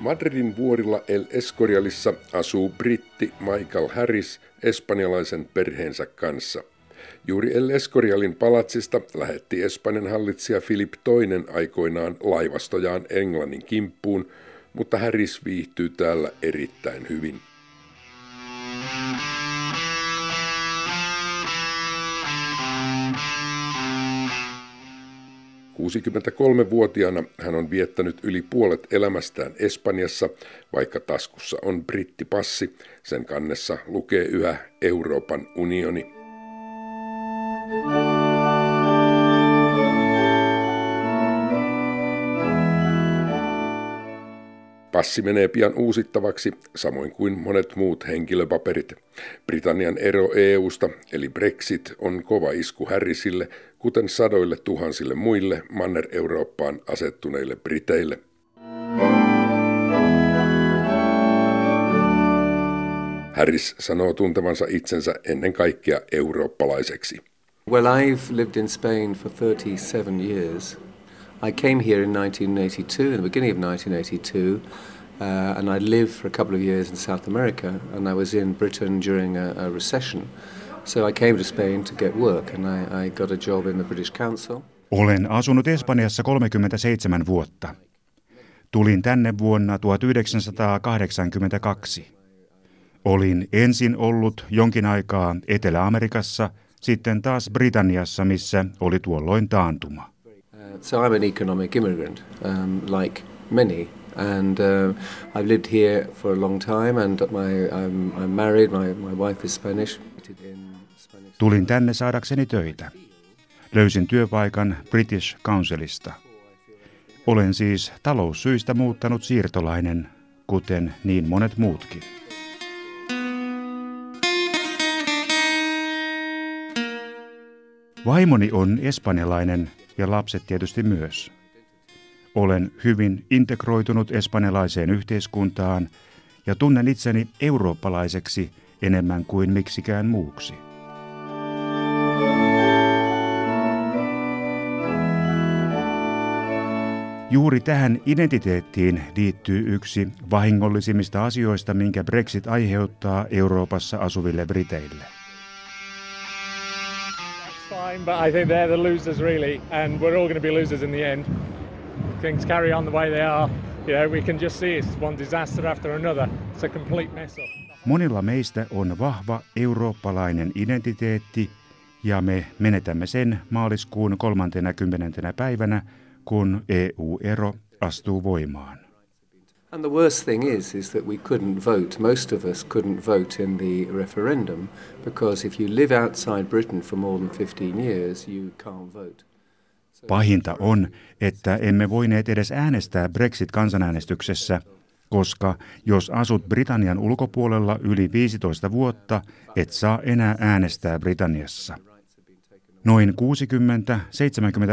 Madridin vuorilla El Escorialissa asuu britti Michael Harris espanjalaisen perheensä kanssa. Juuri El Escorialin palatsista lähetti Espanjan hallitsija Philip II aikoinaan laivastojaan Englannin kimppuun, mutta Harris viihtyy täällä erittäin hyvin. 63-vuotiaana hän on viettänyt yli puolet elämästään Espanjassa, vaikka taskussa on brittipassi. Sen kannessa lukee yhä Euroopan unioni. Passi menee pian uusittavaksi, samoin kuin monet muut henkilöpaperit. Britannian ero EUsta, eli Brexit, on kova isku Harrisille, kuten sadoille tuhansille muille Manner-Eurooppaan asettuneille Briteille. Harris sanoo tuntevansa itsensä ennen kaikkea eurooppalaiseksi. Well, I've lived in Spain for 37 years. I came here in 1982, in the beginning of 1982, uh, and I lived for a couple of years in South America, and I was in Britain during a, a recession. So I came to Spain to get work, and I, I got a job in the British Council. Olen asunut Espanjassa 37 vuotta. Tulin tänne vuonna 1982. Olin ensin ollut jonkin aikaa Etelä-Amerikassa, sitten taas Britanniassa, missä oli tuolloin taantuma. So I'm an economic immigrant, um, like many. And uh, I've lived here for a long time, and my, I'm, I'm married. My, my wife is Spanish. Tulin tänne saadakseni töitä. Löysin työpaikan British Councilista. Olen siis taloussyistä muuttanut siirtolainen, kuten niin monet muutkin. Vaimoni on espanjalainen ja lapset tietysti myös. Olen hyvin integroitunut espanjalaiseen yhteiskuntaan ja tunnen itseni eurooppalaiseksi enemmän kuin miksikään muuksi. Juuri tähän identiteettiin liittyy yksi vahingollisimmista asioista, minkä Brexit aiheuttaa Euroopassa asuville briteille fine, but I think they're the losers really, and we're all going to be losers in the end. Things carry on the way they are. You know, we can just see it's one disaster after another. It's a complete mess up. Monilla meistä on vahva eurooppalainen identiteetti ja me menetämme sen maaliskuun 30. päivänä, kun EU-ero astuu voimaan. And the worst thing is, is that we couldn't vote. Most of us couldn't vote in the referendum because if you live outside Britain for more than 15 years, you can't vote. Pahinta on, että emme voineet edes äänestää Brexit-kansanäänestyksessä, koska jos asut Britannian ulkopuolella yli 15 vuotta, et saa enää äänestää Britanniassa. Noin 60-70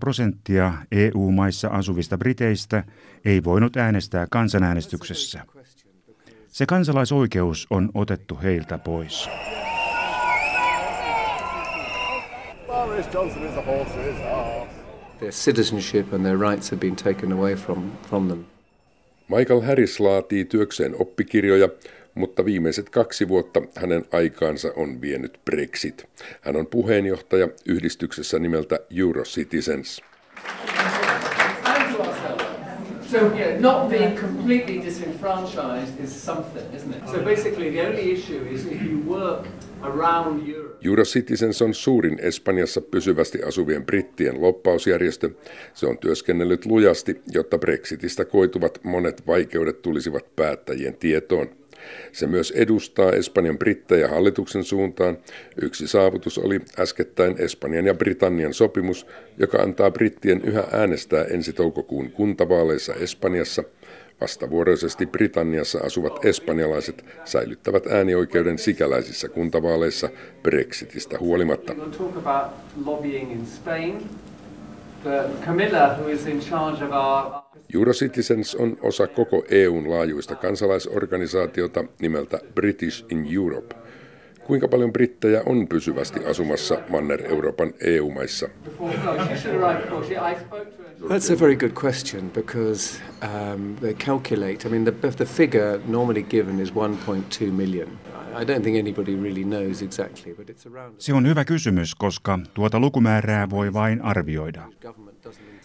prosenttia EU-maissa asuvista briteistä ei voinut äänestää kansanäänestyksessä. Se kansalaisoikeus on otettu heiltä pois. Their citizenship and their rights have been taken away from, from them. Michael Harris laatii työkseen oppikirjoja, mutta viimeiset kaksi vuotta hänen aikaansa on vienyt Brexit. Hän on puheenjohtaja yhdistyksessä nimeltä Eurocitizens. So yeah, not being completely disenfranchised is something, isn't it? So basically the only issue is if you work around Europe. Eurocitizens on suurin Espanjassa pysyvästi asuvien brittien loppausjärjestö. Se on työskennellyt lujasti, jotta Brexitistä koituvat monet vaikeudet tulisivat päättäjien tietoon. Se myös edustaa Espanjan brittejä hallituksen suuntaan. Yksi saavutus oli äskettäin Espanjan ja Britannian sopimus, joka antaa brittien yhä äänestää ensi toukokuun kuntavaaleissa Espanjassa. Vastavuoroisesti Britanniassa asuvat espanjalaiset säilyttävät äänioikeuden sikäläisissä kuntavaaleissa Brexitistä huolimatta. Eurocitizens on osa koko EUn laajuista kansalaisorganisaatiota nimeltä British in Europe. Kuinka paljon brittejä on pysyvästi asumassa Manner-Euroopan EU-maissa? That's a very good question because um, they calculate. I mean, the, the figure normally given is 1.2 million. I don't think anybody really knows exactly, but it's around. Se on hyvä kysymys, koska tuota lukumäärää voi vain arvioida.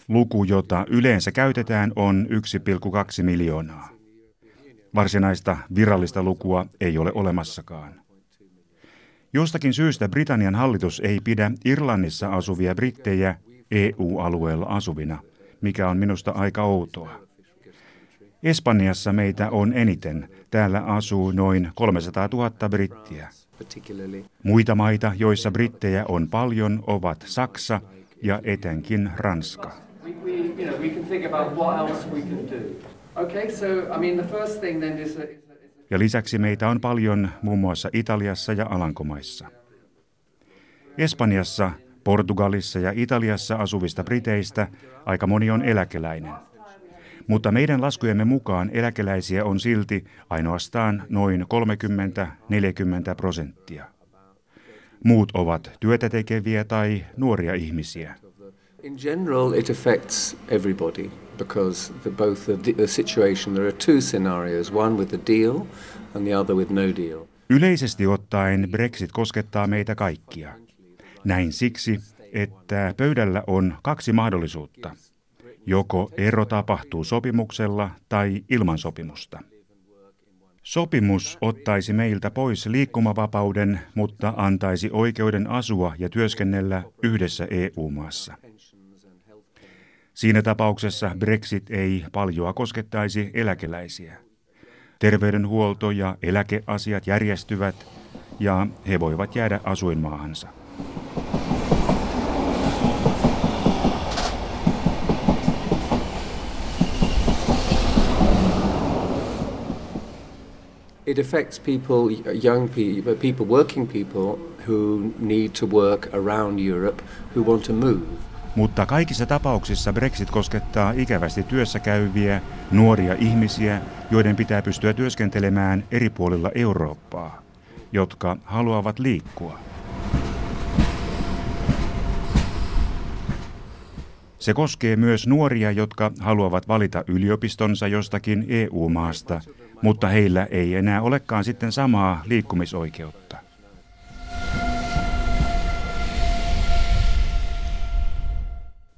Luku, jota yleensä käytetään, on 1,2 miljoonaa. Varsinaista virallista lukua ei ole olemassakaan. Jostakin syystä Britannian hallitus ei pidä Irlannissa asuvia brittejä EU-alueella asuvina, mikä on minusta aika outoa. Espanjassa meitä on eniten. Täällä asuu noin 300 000 brittiä. Muita maita, joissa brittejä on paljon, ovat Saksa ja etenkin Ranska. Ja lisäksi meitä on paljon muun muassa Italiassa ja Alankomaissa. Espanjassa, Portugalissa ja Italiassa asuvista briteistä aika moni on eläkeläinen. Mutta meidän laskujemme mukaan eläkeläisiä on silti ainoastaan noin 30-40 prosenttia. Muut ovat työtä tekeviä tai nuoria ihmisiä. In general, it affects everybody because the, both the, the situation, there are two scenarios, one with the deal and the other with no deal. Yleisesti ottaen Brexit koskettaa meitä kaikkia. Näin siksi, että pöydällä on kaksi mahdollisuutta. Joko ero tapahtuu sopimuksella tai ilman sopimusta. Sopimus ottaisi meiltä pois liikkumavapauden, mutta antaisi oikeuden asua ja työskennellä yhdessä EU-maassa. Siinä tapauksessa Brexit ei paljoa koskettaisi eläkeläisiä. Terveydenhuolto ja eläkeasiat järjestyvät ja he voivat jäädä asuinmaahansa. It affects people, young people, people, working people who need to work around Europe, who want to move. Mutta kaikissa tapauksissa Brexit koskettaa ikävästi työssä käyviä, nuoria ihmisiä, joiden pitää pystyä työskentelemään eri puolilla Eurooppaa, jotka haluavat liikkua. Se koskee myös nuoria, jotka haluavat valita yliopistonsa jostakin EU-maasta, mutta heillä ei enää olekaan sitten samaa liikkumisoikeutta.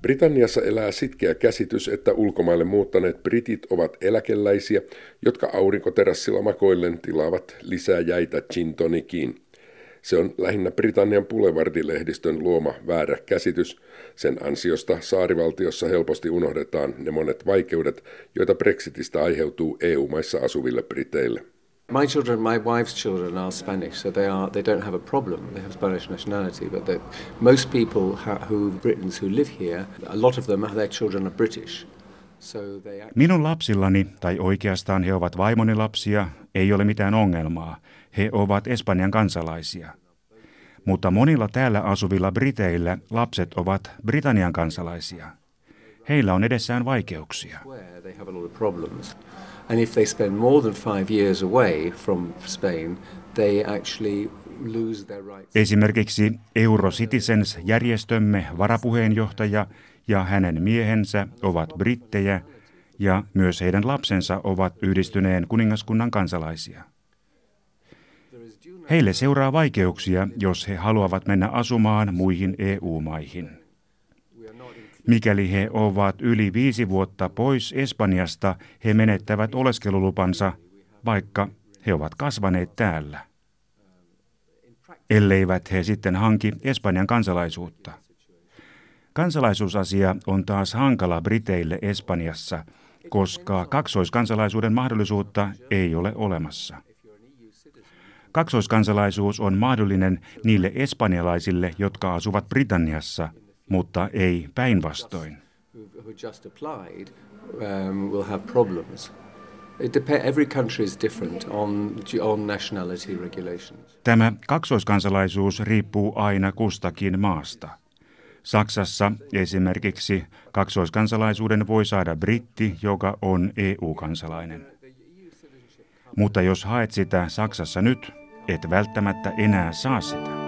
Britanniassa elää sitkeä käsitys, että ulkomaille muuttaneet britit ovat eläkeläisiä, jotka aurinkoterassilla makoillen tilaavat lisää jäitä gin tonikiin. Se on lähinnä Britannian Boulevard-lehdistön luoma väärä käsitys. Sen ansiosta saarivaltiossa helposti unohdetaan ne monet vaikeudet, joita Brexitistä aiheutuu EU-maissa asuville briteille. My children, my wife's children are Spanish, so they are they don't have a problem. They have Spanish nationality, but they, most people who Britons who live here, a lot of them, their children are British. Minun lapsillani, tai oikeastaan he ovat vaimoni lapsia, ei ole mitään ongelmaa. He ovat Espanjan kansalaisia. Mutta monilla täällä asuvilla Briteillä lapset ovat Britannian kansalaisia. Heillä on edessään vaikeuksia. Esimerkiksi Eurocitizens-järjestömme varapuheenjohtaja ja hänen miehensä ovat brittejä ja myös heidän lapsensa ovat yhdistyneen kuningaskunnan kansalaisia. Heille seuraa vaikeuksia, jos he haluavat mennä asumaan muihin EU-maihin. Mikäli he ovat yli viisi vuotta pois Espanjasta, he menettävät oleskelulupansa, vaikka he ovat kasvaneet täällä. Elleivät he sitten hanki Espanjan kansalaisuutta. Kansalaisuusasia on taas hankala Briteille Espanjassa, koska kaksoiskansalaisuuden mahdollisuutta ei ole olemassa. Kaksoiskansalaisuus on mahdollinen niille espanjalaisille, jotka asuvat Britanniassa – mutta ei päinvastoin. Tämä kaksoiskansalaisuus riippuu aina kustakin maasta. Saksassa esimerkiksi kaksoiskansalaisuuden voi saada britti, joka on EU-kansalainen. Mutta jos haet sitä Saksassa nyt, et välttämättä enää saa sitä.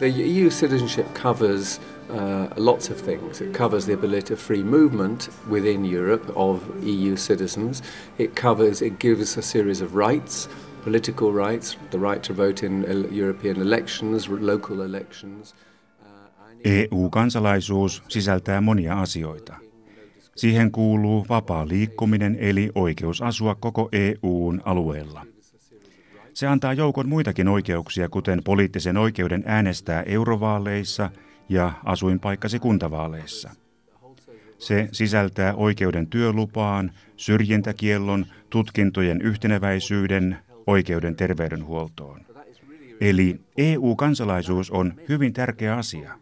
The EU citizenship covers uh, lots of things. It covers the ability of free movement within Europe of EU citizens. It covers, it gives a series of rights, political rights, the right to vote in European elections, local elections. EU-kansalaisuus sisältää monia asioita. Siihen kuuluu vapaa liikkuminen eli oikeus asua koko EUn alueella. Se antaa joukon muitakin oikeuksia, kuten poliittisen oikeuden äänestää eurovaaleissa ja asuinpaikkasi kuntavaaleissa. Se sisältää oikeuden työlupaan, syrjintäkiellon, tutkintojen yhteneväisyyden, oikeuden terveydenhuoltoon. Eli EU-kansalaisuus on hyvin tärkeä asia.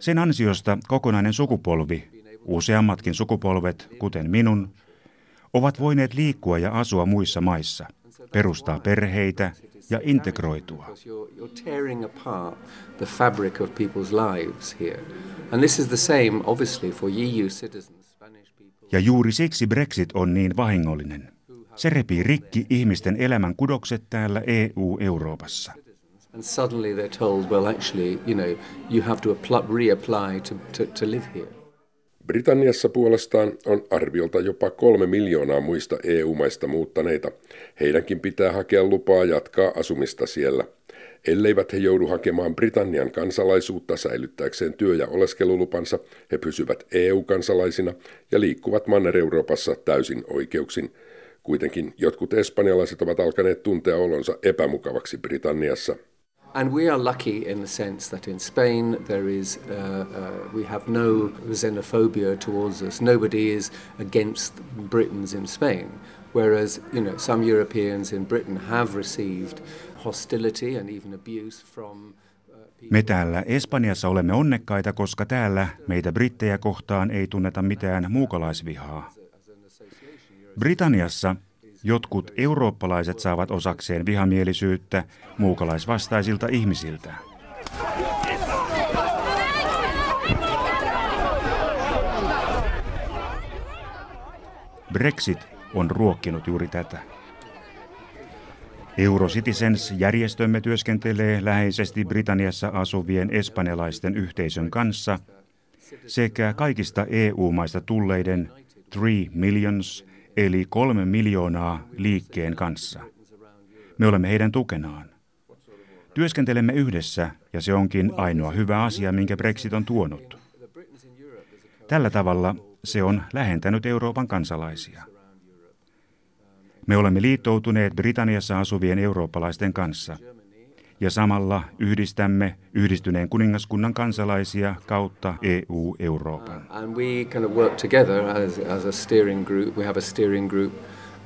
Sen ansiosta kokonainen sukupolvi, useammatkin sukupolvet, kuten minun, ovat voineet liikkua ja asua muissa maissa – perustaa perheitä ja integroitua. Ja juuri siksi Brexit on niin vahingollinen. Se repii rikki ihmisten elämän kudokset täällä EU-Euroopassa. And suddenly they're told, well, actually, you know, you have to reapply to, to, to live here. Britanniassa puolestaan on arviolta jopa kolme miljoonaa muista EU-maista muuttaneita. Heidänkin pitää hakea lupaa jatkaa asumista siellä. Elleivät he joudu hakemaan Britannian kansalaisuutta säilyttääkseen työ- ja oleskelulupansa, he pysyvät EU-kansalaisina ja liikkuvat Manner-Euroopassa täysin oikeuksin. Kuitenkin jotkut espanjalaiset ovat alkaneet tuntea olonsa epämukavaksi Britanniassa. And we are lucky in the sense that in Spain there is, uh, uh, we have no xenophobia towards us. Nobody is against Britons in Spain. Whereas, you know, some Europeans in Britain have received hostility and even abuse from uh, me täällä Espanjassa olemme onnekkaita, koska täällä meitä brittejä kohtaan ei tunneta mitään muukalaisvihaa. Britanniassa Jotkut eurooppalaiset saavat osakseen vihamielisyyttä muukalaisvastaisilta ihmisiltä. Brexit on ruokkinut juuri tätä. Eurocitizens-järjestömme työskentelee läheisesti Britanniassa asuvien espanjalaisten yhteisön kanssa sekä kaikista EU-maista tulleiden Three Millions eli kolme miljoonaa liikkeen kanssa. Me olemme heidän tukenaan. Työskentelemme yhdessä ja se onkin ainoa hyvä asia, minkä Brexit on tuonut. Tällä tavalla se on lähentänyt Euroopan kansalaisia. Me olemme liittoutuneet Britanniassa asuvien eurooppalaisten kanssa – ja samalla yhdistämme yhdistyneen kuningaskunnan kansalaisia kautta EU-Euroopan. Uh, and we kind of work together as, as a steering group. We have a steering group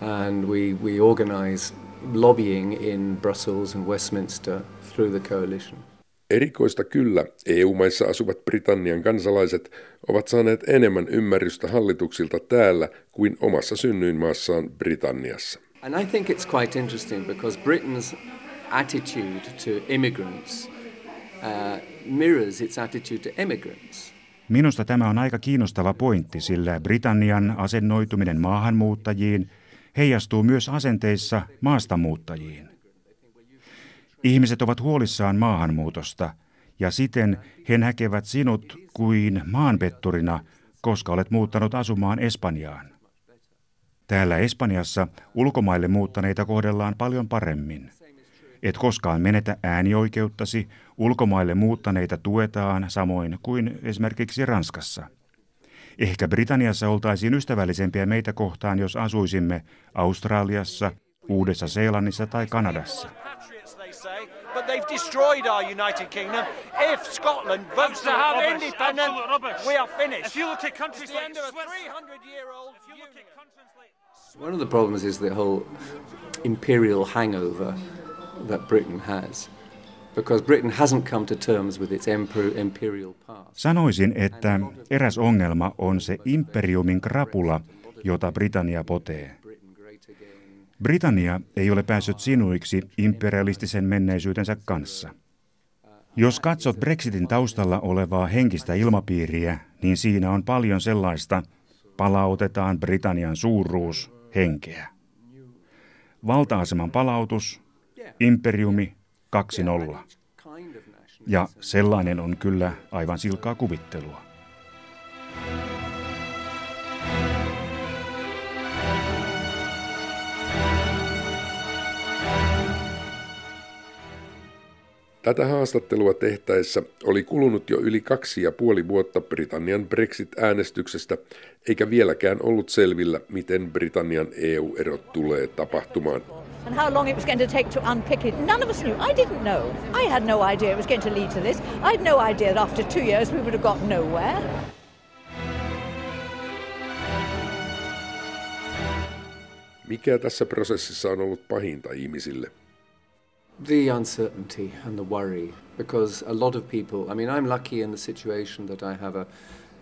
and we, we organize lobbying in Brussels and Westminster through the coalition. Erikoista kyllä, EU-maissa asuvat Britannian kansalaiset ovat saaneet enemmän ymmärrystä hallituksilta täällä kuin omassa synnyinmaassaan Britanniassa. And I think it's quite interesting because Britain's attitude to immigrants uh, mirrors its attitude to immigrants. Minusta tämä on aika kiinnostava pointti, sillä Britannian asennoituminen maahanmuuttajiin heijastuu myös asenteissa maastamuuttajiin. Ihmiset ovat huolissaan maahanmuutosta ja siten he näkevät sinut kuin maanpetturina, koska olet muuttanut asumaan Espanjaan. Täällä Espanjassa ulkomaille muuttaneita kohdellaan paljon paremmin. Et koskaan menetä äänioikeuttasi, ulkomaille muuttaneita tuetaan samoin kuin esimerkiksi Ranskassa. Ehkä Britanniassa oltaisiin ystävällisempiä meitä kohtaan, jos asuisimme Australiassa, Uudessa Seelannissa tai Kanadassa. but they've destroyed our United Kingdom. If Scotland votes to have independence, we are finished. If you look at countries like 300-year-old One of the problems is the whole imperial hangover that Britain has. Because Britain hasn't come to terms with its imperial past. Sanoisin, että eräs ongelma on se imperiumin krapula, jota Britannia potee. Britannia ei ole päässyt sinuiksi imperialistisen menneisyytensä kanssa. Jos katsot Brexitin taustalla olevaa henkistä ilmapiiriä, niin siinä on paljon sellaista, palautetaan Britannian suuruus henkeä. Valta-aseman palautus, imperiumi 2.0. Ja sellainen on kyllä aivan silkaa kuvittelua. Tätä haastattelua tehtäessä oli kulunut jo yli kaksi ja puoli vuotta Britannian Brexit-äänestyksestä, eikä vieläkään ollut selvillä, miten Britannian EU-ero tulee tapahtumaan. And how long it was going to take to unpick it. None of us knew. I didn't know. I had no idea it was going to lead to this. I had no idea that after two years we would have got nowhere. Mikä tässä prosessissa on ollut pahinta ihmisille? The uncertainty and the worry, because a lot of people, I mean, I'm lucky in the situation that I have a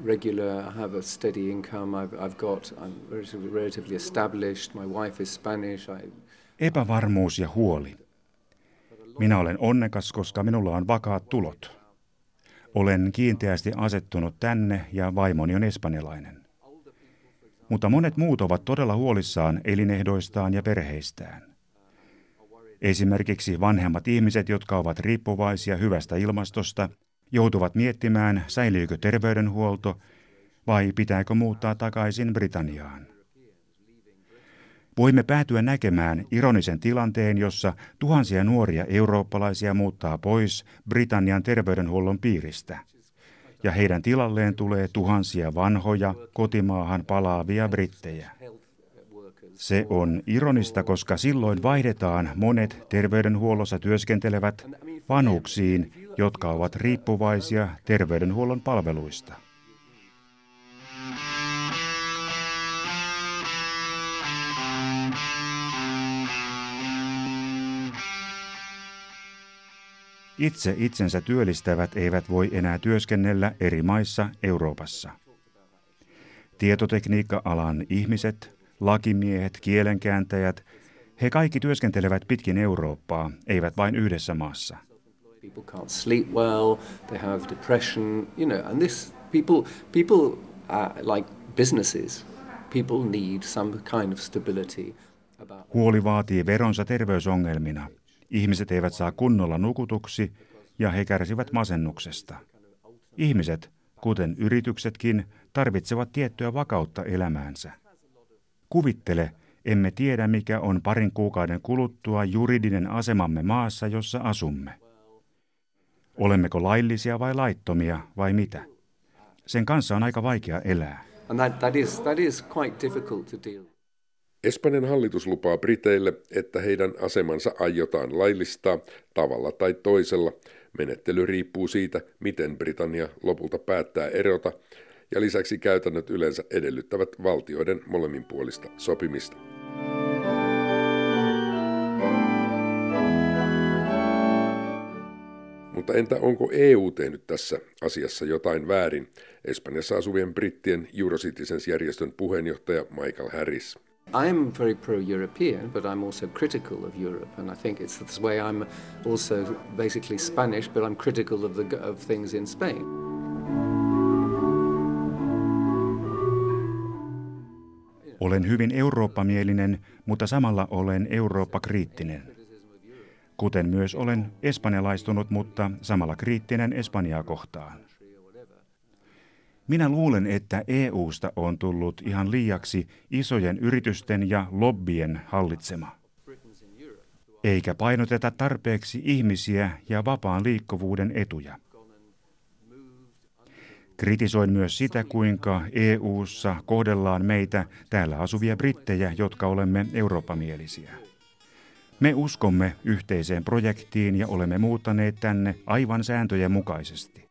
regular, I have a steady income, I've, I've got, I'm relatively, relatively established, my wife is Spanish. I... Epävarmuus ja huoli. Minä olen onnekas, koska minulla on vakaat tulot. Olen kiinteästi asettunut tänne ja vaimoni on espanjalainen. Mutta monet muut ovat todella huolissaan elinehdoistaan ja perheistään. Esimerkiksi vanhemmat ihmiset, jotka ovat riippuvaisia hyvästä ilmastosta, joutuvat miettimään, säilyykö terveydenhuolto vai pitääkö muuttaa takaisin Britanniaan. Voimme päätyä näkemään ironisen tilanteen, jossa tuhansia nuoria eurooppalaisia muuttaa pois Britannian terveydenhuollon piiristä, ja heidän tilalleen tulee tuhansia vanhoja kotimaahan palaavia brittejä. Se on ironista, koska silloin vaihdetaan monet terveydenhuollossa työskentelevät vanhuksiin, jotka ovat riippuvaisia terveydenhuollon palveluista. Itse itsensä työllistävät eivät voi enää työskennellä eri maissa Euroopassa. Tietotekniikka-alan ihmiset lakimiehet, kielenkääntäjät, he kaikki työskentelevät pitkin Eurooppaa, eivät vain yhdessä maassa. People can't sleep well, they have depression, you know, and this people people uh, like businesses. People need some kind of stability. Huoli vaatii veronsa terveysongelmina. Ihmiset eivät saa kunnolla nukutuksi ja he kärsivät masennuksesta. Ihmiset, kuten yrityksetkin, tarvitsevat tiettyä vakautta elämäänsä. Kuvittele, emme tiedä mikä on parin kuukauden kuluttua juridinen asemamme maassa, jossa asumme. Olemmeko laillisia vai laittomia vai mitä? Sen kanssa on aika vaikea elää. Espanjan hallitus lupaa Briteille, että heidän asemansa aiotaan laillistaa tavalla tai toisella. Menettely riippuu siitä, miten Britannia lopulta päättää erota, ja lisäksi käytännöt yleensä edellyttävät valtioiden molemminpuolista sopimista. Mutta entä onko EU tehnyt tässä asiassa jotain väärin? Espanjassa asuvien brittien Eurocitizens-järjestön puheenjohtaja Michael Harris. I'm very pro-European, but I'm also critical of Europe, and I think it's this way I'm also basically Spanish, but I'm critical of the of things in Spain. Olen hyvin eurooppamielinen, mutta samalla olen Eurooppa-kriittinen. Kuten myös olen espanjalaistunut, mutta samalla kriittinen Espanjaa kohtaan. Minä luulen, että EUsta on tullut ihan liiaksi isojen yritysten ja lobbien hallitsema. Eikä painoteta tarpeeksi ihmisiä ja vapaan liikkuvuuden etuja. Kritisoin myös sitä, kuinka EU:ssa kohdellaan meitä täällä asuvia brittejä, jotka olemme eurooppamielisiä. Me uskomme yhteiseen projektiin ja olemme muuttaneet tänne aivan sääntöjen mukaisesti.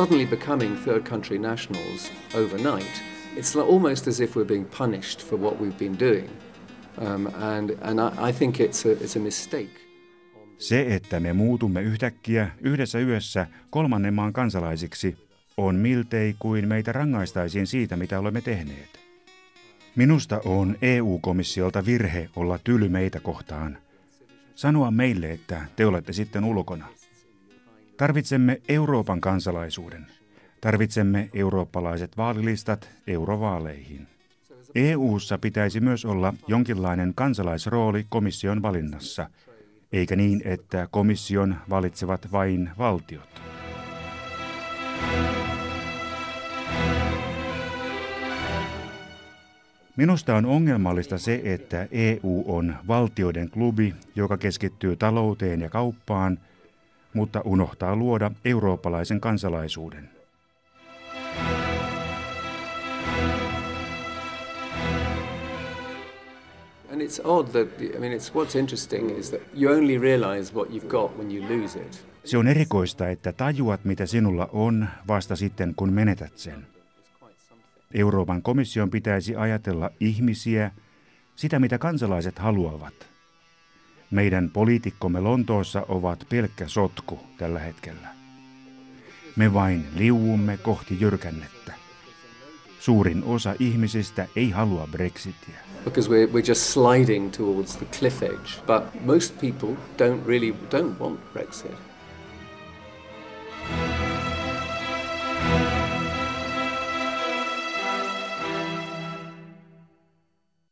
Suddenly becoming third country nationals overnight, it's almost as if we're being punished for what we've been doing. Um, and and I, I think it's a, it's a mistake. Se, että me muutumme yhtäkkiä yhdessä yössä kolmannen maan kansalaisiksi, on miltei kuin meitä rangaistaisiin siitä, mitä olemme tehneet. Minusta on EU-komissiolta virhe olla tyly meitä kohtaan. Sanoa meille, että te olette sitten ulkona. Tarvitsemme Euroopan kansalaisuuden. Tarvitsemme eurooppalaiset vaalilistat eurovaaleihin. EU:ssa pitäisi myös olla jonkinlainen kansalaisrooli komission valinnassa, eikä niin, että komission valitsevat vain valtiot. Minusta on ongelmallista se, että EU on valtioiden klubi, joka keskittyy talouteen ja kauppaan, mutta unohtaa luoda eurooppalaisen kansalaisuuden. And it's odd that, I mean, it's what's interesting is that you only realize what you've got when you lose it. Se on erikoista, että tajuat, mitä sinulla on, vasta sitten, kun menetät sen. Euroopan komission pitäisi ajatella ihmisiä, sitä mitä kansalaiset haluavat. Meidän poliitikkomme Lontoossa ovat pelkkä sotku tällä hetkellä. Me vain liuumme kohti jyrkännettä. Suurin osa ihmisistä ei halua Brexitia. Because we're, we're just sliding towards the cliff edge, but most people don't really don't want Brexit.